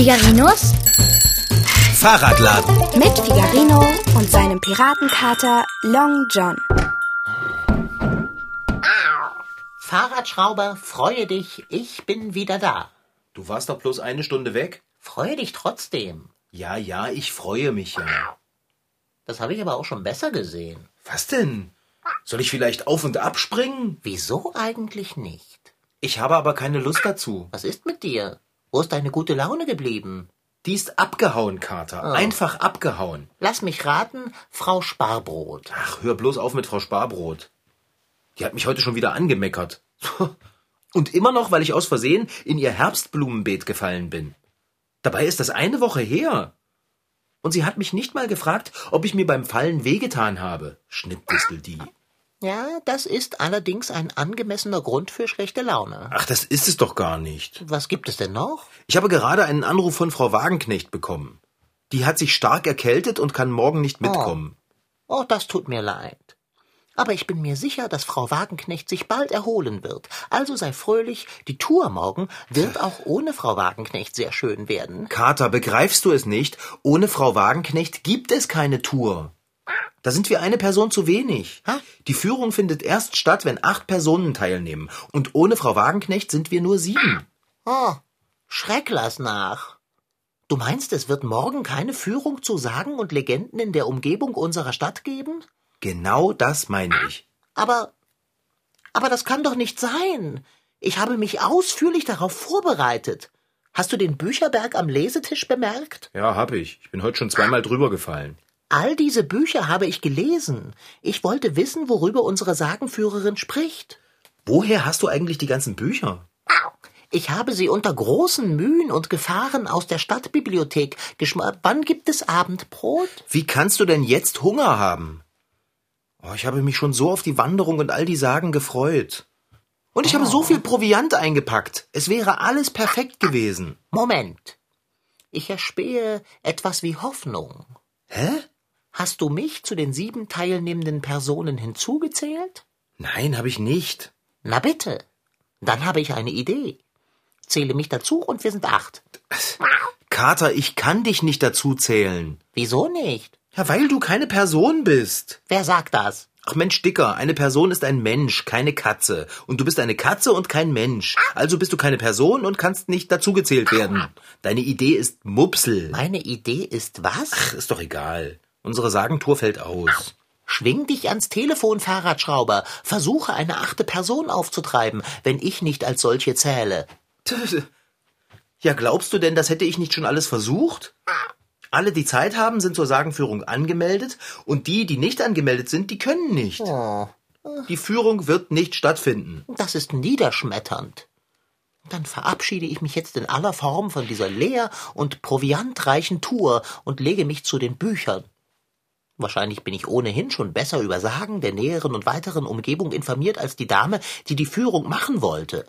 Figarinos Fahrradladen. mit Figarino und seinem Piratenkater Long John. Fahrradschrauber, freue dich, ich bin wieder da. Du warst doch bloß eine Stunde weg? Freue dich trotzdem. Ja, ja, ich freue mich ja. Das habe ich aber auch schon besser gesehen. Was denn? Soll ich vielleicht auf und ab springen? Wieso eigentlich nicht? Ich habe aber keine Lust dazu. Was ist mit dir? Wo ist deine gute Laune geblieben? Die ist abgehauen, Kater. Einfach abgehauen. Lass mich raten, Frau Sparbrot. Ach, hör bloß auf mit Frau Sparbrot. Die hat mich heute schon wieder angemeckert. Und immer noch, weil ich aus Versehen in ihr Herbstblumenbeet gefallen bin. Dabei ist das eine Woche her. Und sie hat mich nicht mal gefragt, ob ich mir beim Fallen wehgetan habe. Schnittdistel die. Ja, das ist allerdings ein angemessener Grund für schlechte Laune. Ach, das ist es doch gar nicht. Was gibt es denn noch? Ich habe gerade einen Anruf von Frau Wagenknecht bekommen. Die hat sich stark erkältet und kann morgen nicht mitkommen. Oh, das tut mir leid. Aber ich bin mir sicher, dass Frau Wagenknecht sich bald erholen wird. Also sei fröhlich, die Tour morgen wird auch ohne Frau Wagenknecht sehr schön werden. Kater, begreifst du es nicht? Ohne Frau Wagenknecht gibt es keine Tour. Da sind wir eine Person zu wenig. Hä? Die Führung findet erst statt, wenn acht Personen teilnehmen. Und ohne Frau Wagenknecht sind wir nur sieben. Oh, schreck lass nach. Du meinst, es wird morgen keine Führung zu Sagen und Legenden in der Umgebung unserer Stadt geben? Genau das meine ich. Aber, aber das kann doch nicht sein. Ich habe mich ausführlich darauf vorbereitet. Hast du den Bücherberg am Lesetisch bemerkt? Ja, hab ich. Ich bin heute schon zweimal drüber gefallen. All diese Bücher habe ich gelesen. Ich wollte wissen, worüber unsere Sagenführerin spricht. Woher hast du eigentlich die ganzen Bücher? Ich habe sie unter großen Mühen und Gefahren aus der Stadtbibliothek geschma. Wann gibt es Abendbrot? Wie kannst du denn jetzt Hunger haben? Oh, ich habe mich schon so auf die Wanderung und all die Sagen gefreut. Und ich habe so viel Proviant eingepackt. Es wäre alles perfekt gewesen. Moment. Ich erspähe etwas wie Hoffnung. Hä? Hast du mich zu den sieben teilnehmenden Personen hinzugezählt? Nein, habe ich nicht. Na bitte. Dann habe ich eine Idee. Zähle mich dazu und wir sind acht. Kater, ich kann dich nicht dazu zählen. Wieso nicht? Ja, weil du keine Person bist. Wer sagt das? Ach Mensch, Dicker, eine Person ist ein Mensch, keine Katze. Und du bist eine Katze und kein Mensch. Also bist du keine Person und kannst nicht dazugezählt werden. Deine Idee ist Mupsel. Meine Idee ist was? Ach, ist doch egal. Unsere Sagentour fällt aus. Schwing dich ans Telefon, Fahrradschrauber. Versuche eine achte Person aufzutreiben, wenn ich nicht als solche zähle. Ja, glaubst du denn, das hätte ich nicht schon alles versucht? Alle, die Zeit haben, sind zur Sagenführung angemeldet und die, die nicht angemeldet sind, die können nicht. Oh, Die Führung wird nicht stattfinden. das ist niederschmetternd. Dann verabschiede ich mich jetzt in aller Form von dieser leer und proviantreichen Tour und lege mich zu den Büchern. Wahrscheinlich bin ich ohnehin schon besser über Sagen der näheren und weiteren Umgebung informiert als die Dame, die die Führung machen wollte.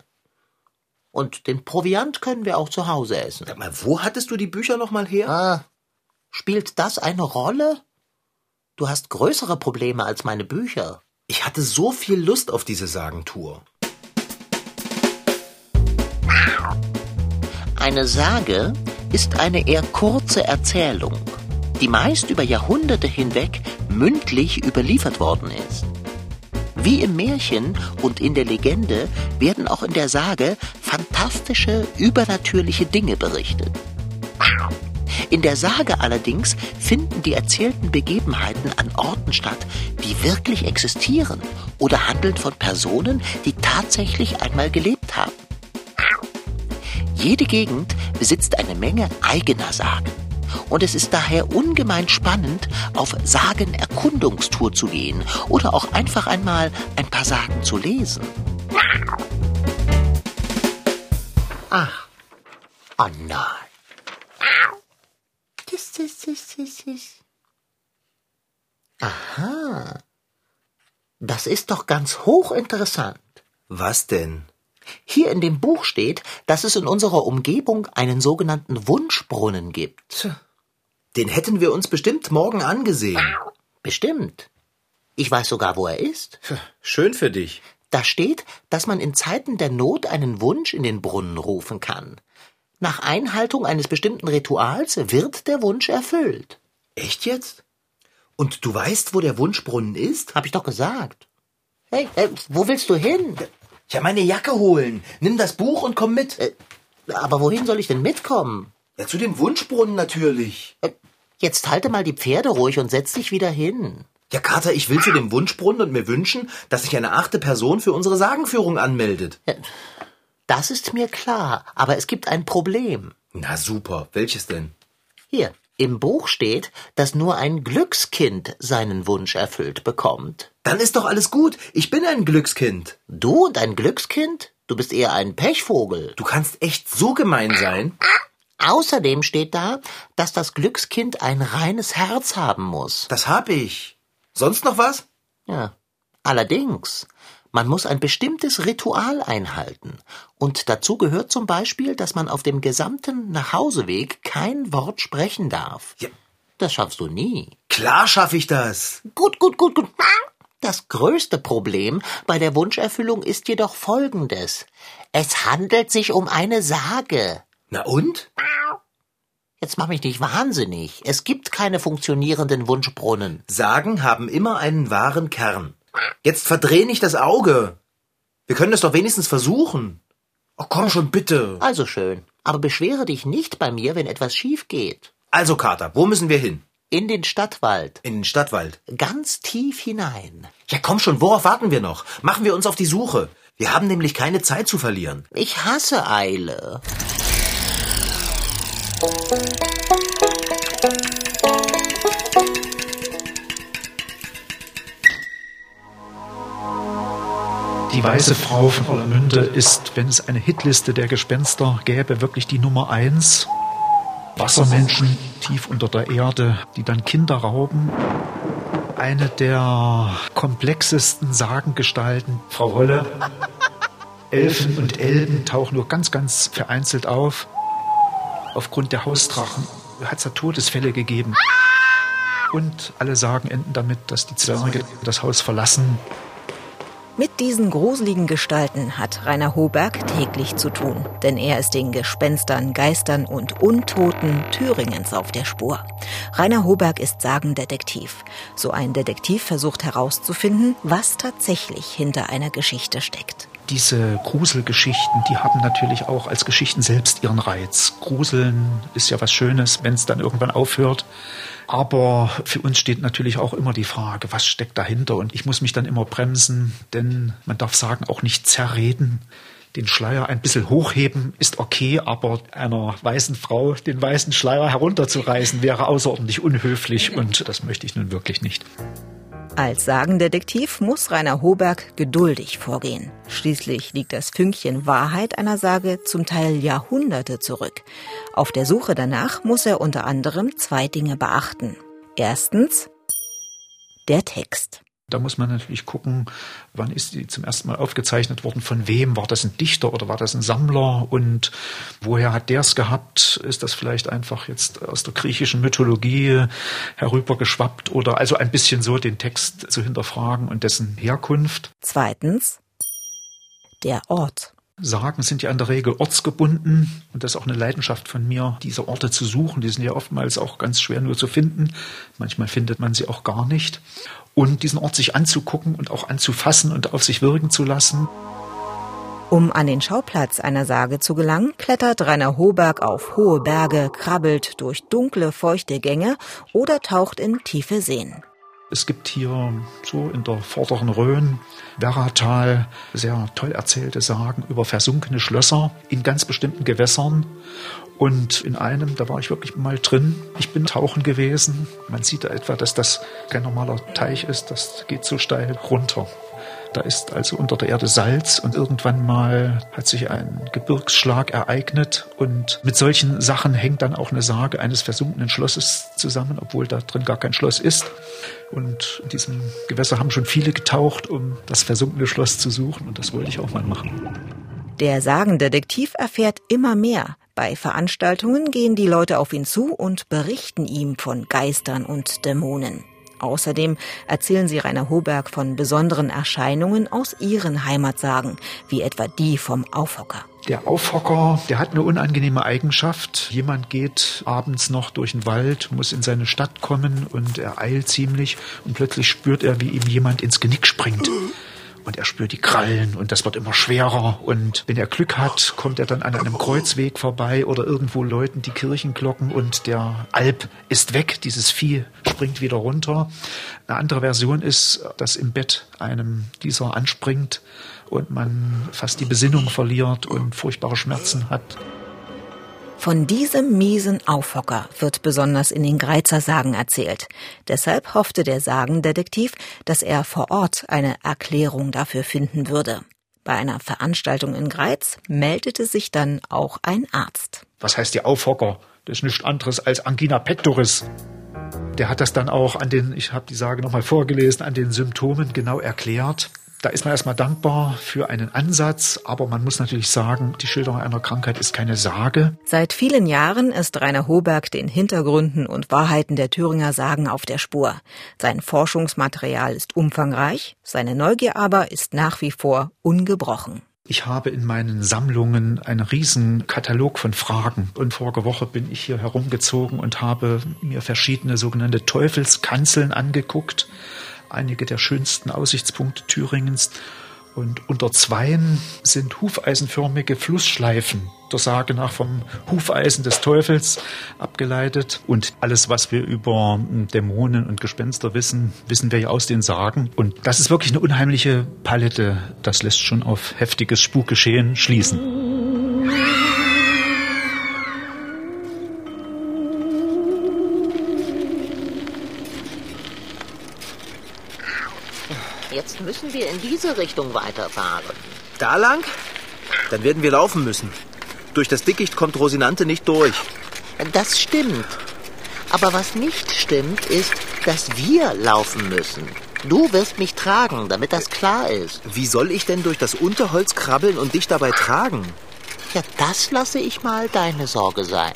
Und den Proviant können wir auch zu Hause essen. Sag mal, wo hattest du die Bücher noch mal her? Ah, spielt das eine Rolle? Du hast größere Probleme als meine Bücher. Ich hatte so viel Lust auf diese Sagentour. Eine Sage ist eine eher kurze Erzählung, die meist über Jahrhunderte hinweg mündlich überliefert worden ist. Wie im Märchen und in der Legende werden auch in der Sage fantastische, übernatürliche Dinge berichtet. In der Sage allerdings finden die erzählten Begebenheiten an Orten statt, die wirklich existieren oder handeln von Personen, die tatsächlich einmal gelebt haben. Jede Gegend besitzt eine Menge eigener Sagen. Und es ist daher ungemein spannend, auf Sagenerkundungstour zu gehen oder auch einfach einmal ein paar Sagen zu lesen. Ach, oh nein. Das, das, das, das, das. Aha. Das ist doch ganz hochinteressant. Was denn? Hier in dem Buch steht, dass es in unserer Umgebung einen sogenannten Wunschbrunnen gibt. Den hätten wir uns bestimmt morgen angesehen. Bestimmt. Ich weiß sogar, wo er ist. Schön für dich. Da steht, dass man in Zeiten der Not einen Wunsch in den Brunnen rufen kann. Nach Einhaltung eines bestimmten Rituals wird der Wunsch erfüllt. Echt jetzt? Und du weißt, wo der Wunschbrunnen ist? Hab ich doch gesagt. Hey, äh, wo willst du hin? Ja, meine Jacke holen. Nimm das Buch und komm mit. Äh, aber wohin soll ich denn mitkommen? Ja, zu dem Wunschbrunnen natürlich. Äh, jetzt halte mal die Pferde ruhig und setz dich wieder hin. Ja, Kater, ich will zu dem Wunschbrunnen und mir wünschen, dass sich eine achte Person für unsere Sagenführung anmeldet. Äh, das ist mir klar, aber es gibt ein Problem. Na super, welches denn? Hier, im Buch steht, dass nur ein Glückskind seinen Wunsch erfüllt bekommt. Dann ist doch alles gut. Ich bin ein Glückskind. Du und ein Glückskind? Du bist eher ein Pechvogel. Du kannst echt so gemein sein. Außerdem steht da, dass das Glückskind ein reines Herz haben muss. Das hab ich. Sonst noch was? Ja. Allerdings, man muss ein bestimmtes Ritual einhalten. Und dazu gehört zum Beispiel, dass man auf dem gesamten Nachhauseweg kein Wort sprechen darf. Ja. Das schaffst du nie. Klar schaffe ich das. Gut, gut, gut, gut. Das größte Problem bei der Wunscherfüllung ist jedoch folgendes. Es handelt sich um eine Sage. Na und? Jetzt mach mich nicht wahnsinnig. Es gibt keine funktionierenden Wunschbrunnen. Sagen haben immer einen wahren Kern. Jetzt verdreh nicht das Auge. Wir können es doch wenigstens versuchen. Oh, komm schon, bitte. Also schön. Aber beschwere dich nicht bei mir, wenn etwas schief geht. Also, Kater, wo müssen wir hin? In den Stadtwald. In den Stadtwald. Ganz tief hinein. Ja, komm schon, worauf warten wir noch? Machen wir uns auf die Suche. Wir haben nämlich keine Zeit zu verlieren. Ich hasse Eile. Die Weiße Frau von Orlamünde ist, wenn es eine Hitliste der Gespenster gäbe, wirklich die Nummer eins. Wassermenschen tief unter der Erde, die dann Kinder rauben. Eine der komplexesten Sagengestalten, Frau Holle. Elfen und Elben tauchen nur ganz, ganz vereinzelt auf. Aufgrund der Hausdrachen hat es da Todesfälle gegeben. Und alle Sagen enden damit, dass die Zwerge das Haus verlassen mit diesen gruseligen Gestalten hat Rainer Hoberg täglich zu tun, denn er ist den Gespenstern, Geistern und Untoten Thüringens auf der Spur. Rainer Hoberg ist Sagendetektiv. So ein Detektiv versucht herauszufinden, was tatsächlich hinter einer Geschichte steckt diese Gruselgeschichten, die haben natürlich auch als Geschichten selbst ihren Reiz. Gruseln ist ja was Schönes, wenn es dann irgendwann aufhört. Aber für uns steht natürlich auch immer die Frage, was steckt dahinter? Und ich muss mich dann immer bremsen, denn man darf sagen, auch nicht zerreden. Den Schleier ein bisschen hochheben ist okay, aber einer weißen Frau den weißen Schleier herunterzureißen wäre außerordentlich unhöflich und das möchte ich nun wirklich nicht. Als Sagendetektiv muss Rainer Hoberg geduldig vorgehen. Schließlich liegt das Fünkchen Wahrheit einer Sage zum Teil Jahrhunderte zurück. Auf der Suche danach muss er unter anderem zwei Dinge beachten. Erstens der Text. Da muss man natürlich gucken, wann ist die zum ersten Mal aufgezeichnet worden, von wem, war das ein Dichter oder war das ein Sammler und woher hat der es gehabt? Ist das vielleicht einfach jetzt aus der griechischen Mythologie herübergeschwappt oder also ein bisschen so den Text zu hinterfragen und dessen Herkunft? Zweitens, der Ort. Sagen sind ja in der Regel ortsgebunden und das ist auch eine Leidenschaft von mir, diese Orte zu suchen. Die sind ja oftmals auch ganz schwer nur zu finden. Manchmal findet man sie auch gar nicht. Und diesen Ort sich anzugucken und auch anzufassen und auf sich wirken zu lassen. Um an den Schauplatz einer Sage zu gelangen, klettert Rainer Hoberg auf hohe Berge, krabbelt durch dunkle, feuchte Gänge oder taucht in tiefe Seen. Es gibt hier so in der vorderen Rhön, Werratal, sehr toll erzählte Sagen über versunkene Schlösser in ganz bestimmten Gewässern. Und in einem, da war ich wirklich mal drin. Ich bin tauchen gewesen. Man sieht da etwa, dass das kein normaler Teich ist. Das geht so steil runter. Da ist also unter der Erde Salz und irgendwann mal hat sich ein Gebirgsschlag ereignet und mit solchen Sachen hängt dann auch eine Sage eines versunkenen Schlosses zusammen, obwohl da drin gar kein Schloss ist. Und in diesem Gewässer haben schon viele getaucht, um das versunkene Schloss zu suchen und das wollte ich auch mal machen. Der Sagendetektiv erfährt immer mehr. Bei Veranstaltungen gehen die Leute auf ihn zu und berichten ihm von Geistern und Dämonen. Außerdem erzählen sie Rainer Hoberg von besonderen Erscheinungen aus ihren Heimatsagen, wie etwa die vom Aufhocker. Der Aufhocker, der hat eine unangenehme Eigenschaft. Jemand geht abends noch durch den Wald, muss in seine Stadt kommen und er eilt ziemlich und plötzlich spürt er, wie ihm jemand ins Genick springt und er spürt die Krallen und das wird immer schwerer und wenn er Glück hat, kommt er dann an einem Kreuzweg vorbei oder irgendwo läuten die Kirchenglocken und der Alp ist weg, dieses Vieh springt wieder runter. Eine andere Version ist, dass im Bett einem dieser anspringt und man fast die Besinnung verliert und furchtbare Schmerzen hat. Von diesem miesen Aufhocker wird besonders in den Greizer Sagen erzählt. Deshalb hoffte der Sagendetektiv, dass er vor Ort eine Erklärung dafür finden würde. Bei einer Veranstaltung in Greiz meldete sich dann auch ein Arzt. Was heißt die Aufhocker? Das ist nichts anderes als Angina pectoris. Der hat das dann auch an den, ich habe die Sage nochmal vorgelesen, an den Symptomen genau erklärt. Da ist man erstmal dankbar für einen Ansatz, aber man muss natürlich sagen, die Schilderung einer Krankheit ist keine Sage. Seit vielen Jahren ist Rainer Hoberg den Hintergründen und Wahrheiten der Thüringer Sagen auf der Spur. Sein Forschungsmaterial ist umfangreich, seine Neugier aber ist nach wie vor ungebrochen. Ich habe in meinen Sammlungen einen riesen Katalog von Fragen. Und vorige Woche bin ich hier herumgezogen und habe mir verschiedene sogenannte Teufelskanzeln angeguckt einige der schönsten Aussichtspunkte Thüringens. Und unter zweien sind hufeisenförmige Flussschleifen, der Sage nach vom Hufeisen des Teufels abgeleitet. Und alles, was wir über Dämonen und Gespenster wissen, wissen wir ja aus den Sagen. Und das ist wirklich eine unheimliche Palette. Das lässt schon auf heftiges Spukgeschehen schließen. Müssen wir in diese Richtung weiterfahren. Da lang? Dann werden wir laufen müssen. Durch das Dickicht kommt Rosinante nicht durch. Das stimmt. Aber was nicht stimmt, ist, dass wir laufen müssen. Du wirst mich tragen, damit das klar ist. Wie soll ich denn durch das Unterholz krabbeln und dich dabei tragen? Ja, das lasse ich mal deine Sorge sein.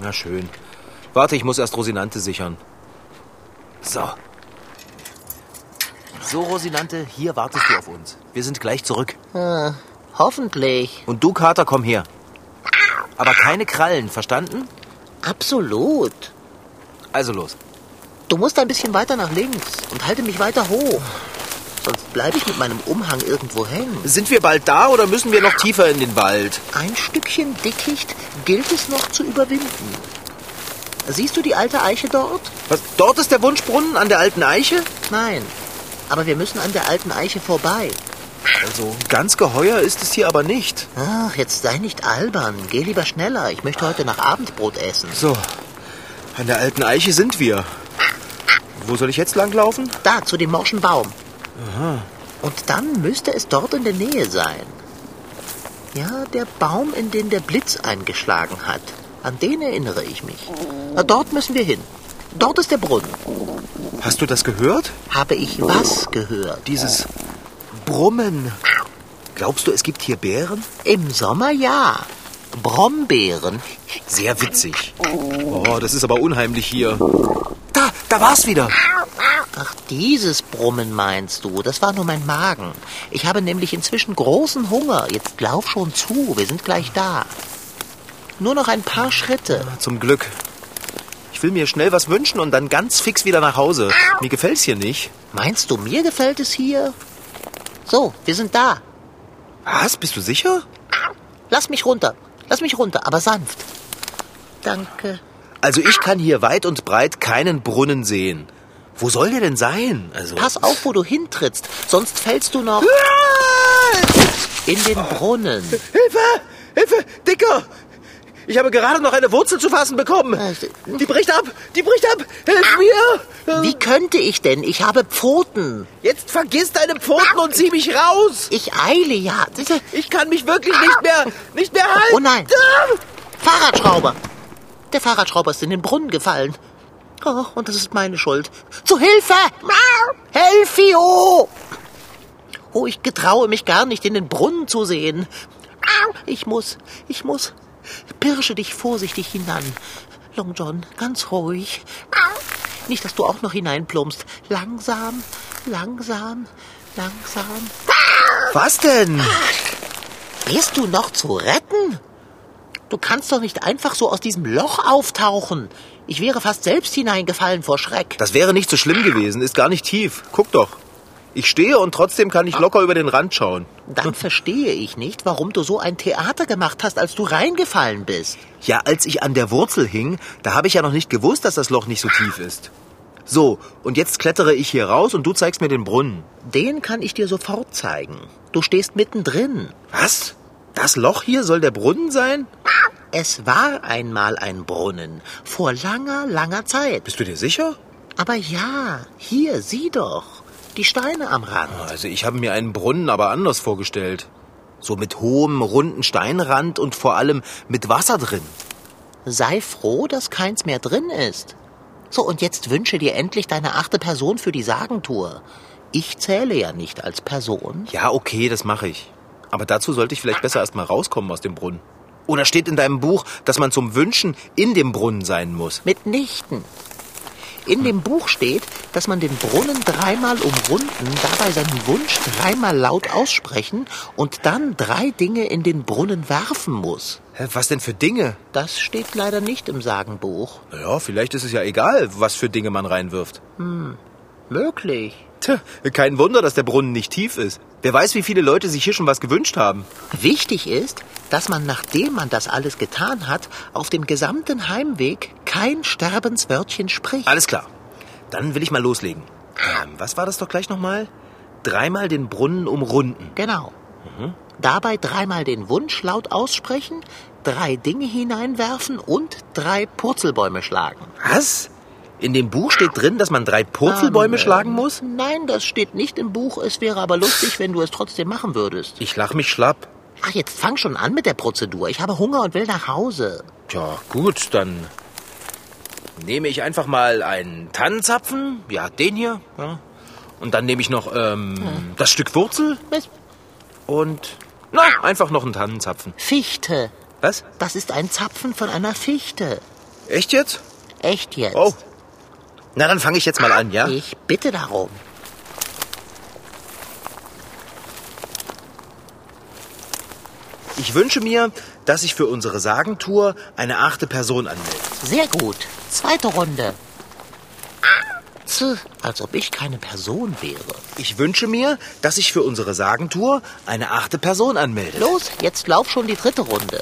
Na schön. Warte, ich muss erst Rosinante sichern. So, so, Rosinante, hier wartest du auf uns. Wir sind gleich zurück. Äh, hoffentlich. Und du, Kater, komm her. Aber keine Krallen, verstanden? Absolut. Also los. Du musst ein bisschen weiter nach links und halte mich weiter hoch. Sonst bleibe ich mit meinem Umhang irgendwo hängen. Sind wir bald da oder müssen wir noch tiefer in den Wald? Ein Stückchen Dickicht gilt es noch zu überwinden. Siehst du die alte Eiche dort? Was? Dort ist der Wunschbrunnen an der alten Eiche? Nein, aber wir müssen an der alten Eiche vorbei. Also, ganz geheuer ist es hier aber nicht. Ach, jetzt sei nicht albern. Geh lieber schneller. Ich möchte heute nach Abendbrot essen. So, an der alten Eiche sind wir. Wo soll ich jetzt langlaufen? Da, zu dem morschen Baum. Aha. Und dann müsste es dort in der Nähe sein. Ja, der Baum, in den der Blitz eingeschlagen hat. An den erinnere ich mich. Na, dort müssen wir hin. Dort ist der Brunnen. Hast du das gehört? Habe ich was gehört? Dieses Brummen. Glaubst du, es gibt hier Bären? Im Sommer ja. Brombeeren. Sehr witzig. Oh, das ist aber unheimlich hier. Da, da war's wieder. Ach, dieses Brummen meinst du? Das war nur mein Magen. Ich habe nämlich inzwischen großen Hunger. Jetzt lauf schon zu, wir sind gleich da. Nur noch ein paar Schritte. Zum Glück. Ich will mir schnell was wünschen und dann ganz fix wieder nach Hause. Mir gefällt's hier nicht. Meinst du, mir gefällt es hier? So, wir sind da. Was? Bist du sicher? Lass mich runter. Lass mich runter, aber sanft. Danke. Also ich kann hier weit und breit keinen Brunnen sehen. Wo soll der denn sein? Also Pass auf, wo du hintrittst, sonst fällst du noch in den Brunnen. Hilfe! Hilfe! Dicker! Ich habe gerade noch eine Wurzel zu fassen bekommen. Äh, die bricht ab! Die bricht ab! Hilf mir! Wie könnte ich denn? Ich habe Pfoten. Jetzt vergiss deine Pfoten und zieh mich raus! Ich eile ja. Ich kann mich wirklich nicht mehr, nicht mehr halten. Oh nein! Fahrradschrauber! Der Fahrradschrauber ist in den Brunnen gefallen. Oh, und das ist meine Schuld. Zu Hilfe! Helfio! Oh, ich getraue mich gar nicht, in den Brunnen zu sehen. Ich muss, ich muss. Pirsche dich vorsichtig hinan. Long John, ganz ruhig. Nicht, dass du auch noch hineinplumpst. Langsam, langsam, langsam. Was denn? Bist du noch zu retten? Du kannst doch nicht einfach so aus diesem Loch auftauchen. Ich wäre fast selbst hineingefallen vor Schreck. Das wäre nicht so schlimm gewesen, ist gar nicht tief. Guck doch. Ich stehe und trotzdem kann ich locker über den Rand schauen. Dann verstehe ich nicht, warum du so ein Theater gemacht hast, als du reingefallen bist. Ja, als ich an der Wurzel hing, da habe ich ja noch nicht gewusst, dass das Loch nicht so tief ist. So, und jetzt klettere ich hier raus und du zeigst mir den Brunnen. Den kann ich dir sofort zeigen. Du stehst mittendrin. Was? Das Loch hier soll der Brunnen sein? Es war einmal ein Brunnen. Vor langer, langer Zeit. Bist du dir sicher? Aber ja, hier, sieh doch. Die Steine am Rand. Also ich habe mir einen Brunnen aber anders vorgestellt. So mit hohem, runden Steinrand und vor allem mit Wasser drin. Sei froh, dass keins mehr drin ist. So, und jetzt wünsche dir endlich deine achte Person für die Sagentour. Ich zähle ja nicht als Person. Ja, okay, das mache ich. Aber dazu sollte ich vielleicht besser erst mal rauskommen aus dem Brunnen. Oder steht in deinem Buch, dass man zum Wünschen in dem Brunnen sein muss? Mitnichten. In dem Buch steht, dass man den Brunnen dreimal umrunden, dabei seinen Wunsch dreimal laut aussprechen und dann drei Dinge in den Brunnen werfen muss. Hä, was denn für Dinge? Das steht leider nicht im Sagenbuch. Naja, vielleicht ist es ja egal, was für Dinge man reinwirft. Möglich. Tja, kein Wunder, dass der Brunnen nicht tief ist. Wer weiß, wie viele Leute sich hier schon was gewünscht haben. Wichtig ist, dass man, nachdem man das alles getan hat, auf dem gesamten Heimweg kein Sterbenswörtchen spricht. Alles klar. Dann will ich mal loslegen. Ähm, was war das doch gleich nochmal? Dreimal den Brunnen umrunden. Genau. Dabei dreimal den Wunsch laut aussprechen, drei Dinge hineinwerfen und drei Purzelbäume schlagen. Was? In dem Buch steht drin, dass man drei Purzelbäume Ähm, schlagen muss? Nein, das steht nicht im Buch. Es wäre aber lustig, wenn du es trotzdem machen würdest. Ich lach mich schlapp. Ach, jetzt fang schon an mit der Prozedur. Ich habe Hunger und will nach Hause. Tja, gut, dann nehme ich einfach mal einen Tannenzapfen. Ja, den hier. Ja. Und dann nehme ich noch ähm, das Stück Wurzel Was? und na, einfach noch einen Tannenzapfen. Fichte. Was? Das ist ein Zapfen von einer Fichte. Echt jetzt? Echt jetzt? Oh. Na, dann fange ich jetzt mal an, ja? Ich bitte darum. Ich wünsche mir, dass sich für unsere Sagentour eine achte Person anmeldet. Sehr gut. Zweite Runde. Als ob ich keine Person wäre. Ich wünsche mir, dass sich für unsere Sagentour eine achte Person anmeldet. Los, jetzt lauf schon die dritte Runde.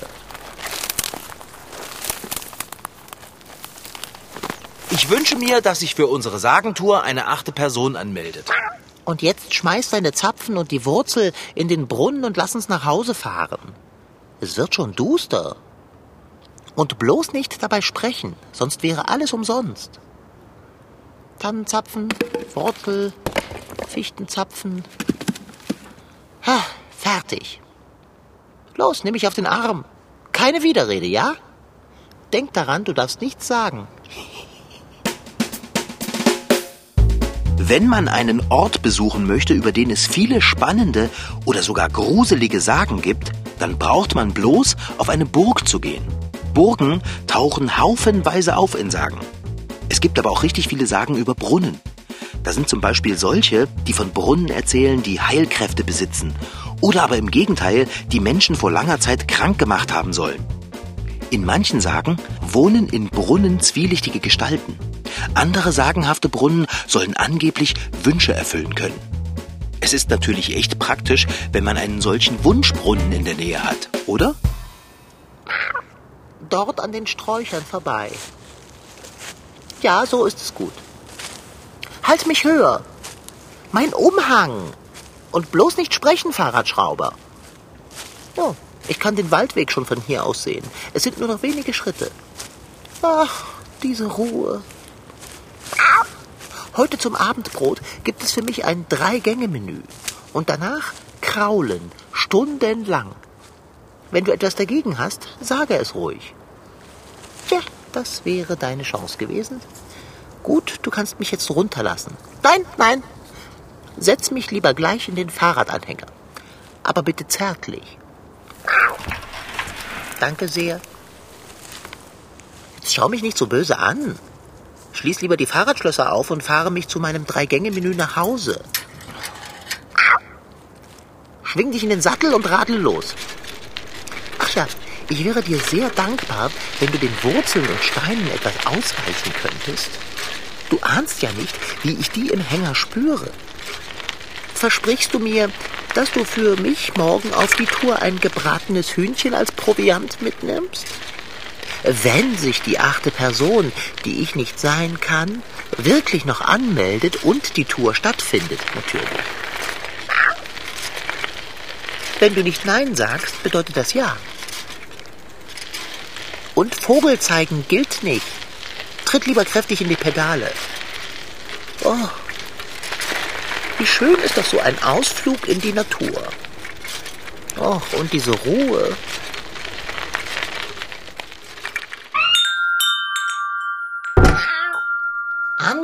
Ich wünsche mir, dass sich für unsere Sagentour eine achte Person anmeldet. Und jetzt schmeiß deine Zapfen und die Wurzel in den Brunnen und lass uns nach Hause fahren. Es wird schon duster. Und bloß nicht dabei sprechen, sonst wäre alles umsonst. Tannenzapfen, Wurzel, Fichtenzapfen. Ha, fertig. Los, nimm mich auf den Arm. Keine Widerrede, ja? Denk daran, du darfst nichts sagen. Wenn man einen Ort besuchen möchte, über den es viele spannende oder sogar gruselige Sagen gibt, dann braucht man bloß auf eine Burg zu gehen. Burgen tauchen haufenweise auf in Sagen. Es gibt aber auch richtig viele Sagen über Brunnen. Da sind zum Beispiel solche, die von Brunnen erzählen, die Heilkräfte besitzen. Oder aber im Gegenteil, die Menschen vor langer Zeit krank gemacht haben sollen. In manchen Sagen wohnen in Brunnen zwielichtige Gestalten. Andere sagenhafte Brunnen sollen angeblich Wünsche erfüllen können. Es ist natürlich echt praktisch, wenn man einen solchen Wunschbrunnen in der Nähe hat, oder? Dort an den Sträuchern vorbei. Ja, so ist es gut. Halt mich höher. Mein Umhang. Und bloß nicht sprechen, Fahrradschrauber. Ja, ich kann den Waldweg schon von hier aus sehen. Es sind nur noch wenige Schritte. Ach, diese Ruhe. Heute zum Abendbrot gibt es für mich ein Drei-Gänge-Menü. Und danach kraulen, stundenlang. Wenn du etwas dagegen hast, sage es ruhig. Tja, das wäre deine Chance gewesen. Gut, du kannst mich jetzt runterlassen. Nein, nein. Setz mich lieber gleich in den Fahrradanhänger. Aber bitte zärtlich. Danke sehr. Jetzt schau mich nicht so böse an. Schließ lieber die Fahrradschlösser auf und fahre mich zu meinem Drei-Gänge-Menü nach Hause. Schwing dich in den Sattel und radel los. Micha, ich wäre dir sehr dankbar, wenn du den Wurzeln und Steinen etwas ausweichen könntest. Du ahnst ja nicht, wie ich die im Hänger spüre. Versprichst du mir, dass du für mich morgen auf die Tour ein gebratenes Hühnchen als Proviant mitnimmst? Wenn sich die achte Person, die ich nicht sein kann, wirklich noch anmeldet und die Tour stattfindet, natürlich. Wenn du nicht Nein sagst, bedeutet das Ja. Und Vogel zeigen gilt nicht. Tritt lieber kräftig in die Pedale. Oh, wie schön ist doch so ein Ausflug in die Natur. Och, und diese Ruhe.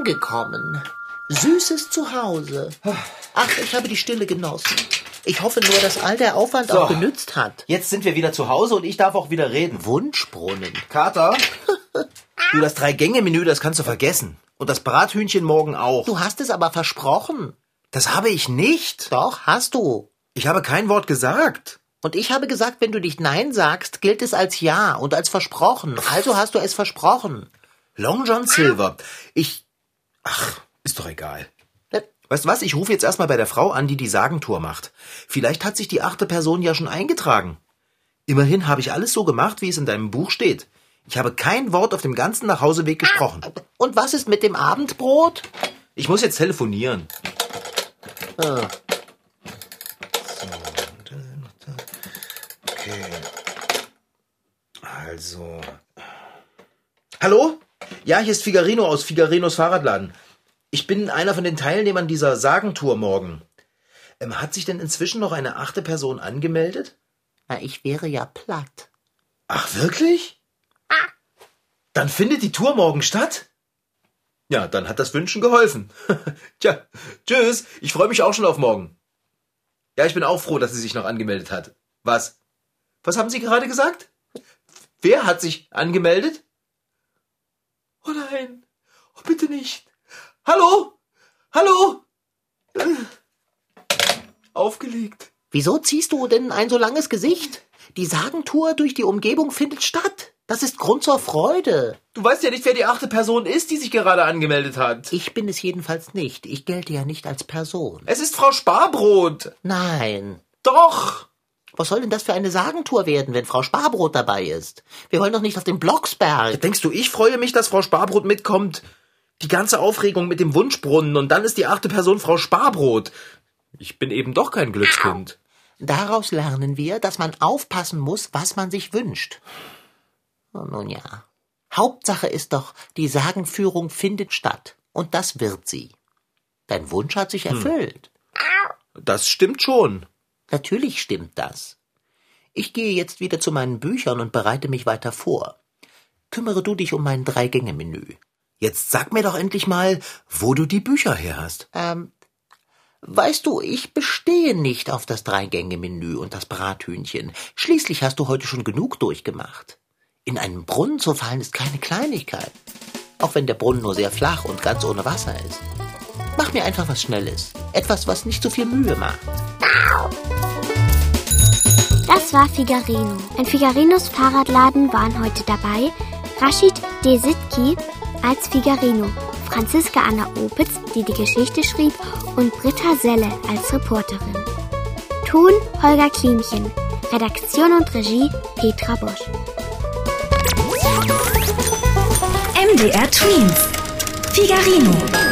Angekommen. Süßes Zuhause. Ach, ich habe die Stille genossen. Ich hoffe nur, dass all der Aufwand So. auch genützt hat. Jetzt sind wir wieder zu Hause und ich darf auch wieder reden. Wunschbrunnen. Kater, du, das Drei-Gänge-Menü, das kannst du vergessen. Und das Brathühnchen morgen auch. Du hast es aber versprochen. Das habe ich nicht. Doch, hast du. Ich habe kein Wort gesagt. Und ich habe gesagt, wenn du nicht Nein sagst, gilt es als Ja und als versprochen. Also hast du es versprochen. Long John Silver. Ich. Ach, ist doch egal. Weißt du was? Ich rufe jetzt erstmal bei der Frau an, die die Sagentour macht. Vielleicht hat sich die achte Person ja schon eingetragen. Immerhin habe ich alles so gemacht, wie es in deinem Buch steht. Ich habe kein Wort auf dem ganzen Nachhauseweg gesprochen. Und was ist mit dem Abendbrot? Ich muss jetzt telefonieren. Ah, Okay. Also. Hallo? Ja, hier ist Figarino aus Figarinos Fahrradladen. Ich bin einer von den Teilnehmern dieser Sagentour morgen. Ähm, hat sich denn inzwischen noch eine achte Person angemeldet? na, ich wäre ja platt. Ach, wirklich? Dann findet die Tour morgen statt? Ja, dann hat das Wünschen geholfen. Tja, tschüss. Ich freue mich auch schon auf morgen. Ja, ich bin auch froh, dass sie sich noch angemeldet hat. Was? Was haben Sie gerade gesagt? Wer hat sich angemeldet? Oh nein. Oh, bitte nicht. Hallo? Hallo? Aufgelegt. Wieso ziehst du denn ein so langes Gesicht? Die Sagentour durch die Umgebung findet statt. Das ist Grund zur Freude. Du weißt ja nicht, wer die achte Person ist, die sich gerade angemeldet hat. Ich bin es jedenfalls nicht. Ich gelte ja nicht als Person. Es ist Frau Sparbrot. Nein. Doch. Was soll denn das für eine Sagentour werden, wenn Frau Sparbrot dabei ist? Wir wollen doch nicht auf den Blocksberg. Denkst du, ich freue mich, dass Frau Sparbrot mitkommt? Die ganze Aufregung mit dem Wunschbrunnen und dann ist die achte Person Frau Sparbrot. Ich bin eben doch kein Glückskind. Daraus lernen wir, dass man aufpassen muss, was man sich wünscht. Oh, nun ja. Hauptsache ist doch, die Sagenführung findet statt. Und das wird sie. Dein Wunsch hat sich erfüllt. Das stimmt schon. Natürlich stimmt das. Ich gehe jetzt wieder zu meinen Büchern und bereite mich weiter vor. Kümmere du dich um mein Drei-Gänge-Menü. Jetzt sag mir doch endlich mal, wo du die Bücher her hast. Ähm, weißt du, ich bestehe nicht auf das Drei-Gänge-Menü und das Brathühnchen. Schließlich hast du heute schon genug durchgemacht. In einen Brunnen zu fallen ist keine Kleinigkeit. Auch wenn der Brunnen nur sehr flach und ganz ohne Wasser ist. Mach mir einfach was Schnelles. Etwas, was nicht so viel Mühe macht. Das war Figarino. In Figarinos Fahrradladen waren heute dabei Rashid Desitki als Figarino, Franziska Anna Opitz, die die Geschichte schrieb, und Britta Selle als Reporterin. Ton Holger Klimchen. Redaktion und Regie Petra Bosch. MDR Twins. Figarino.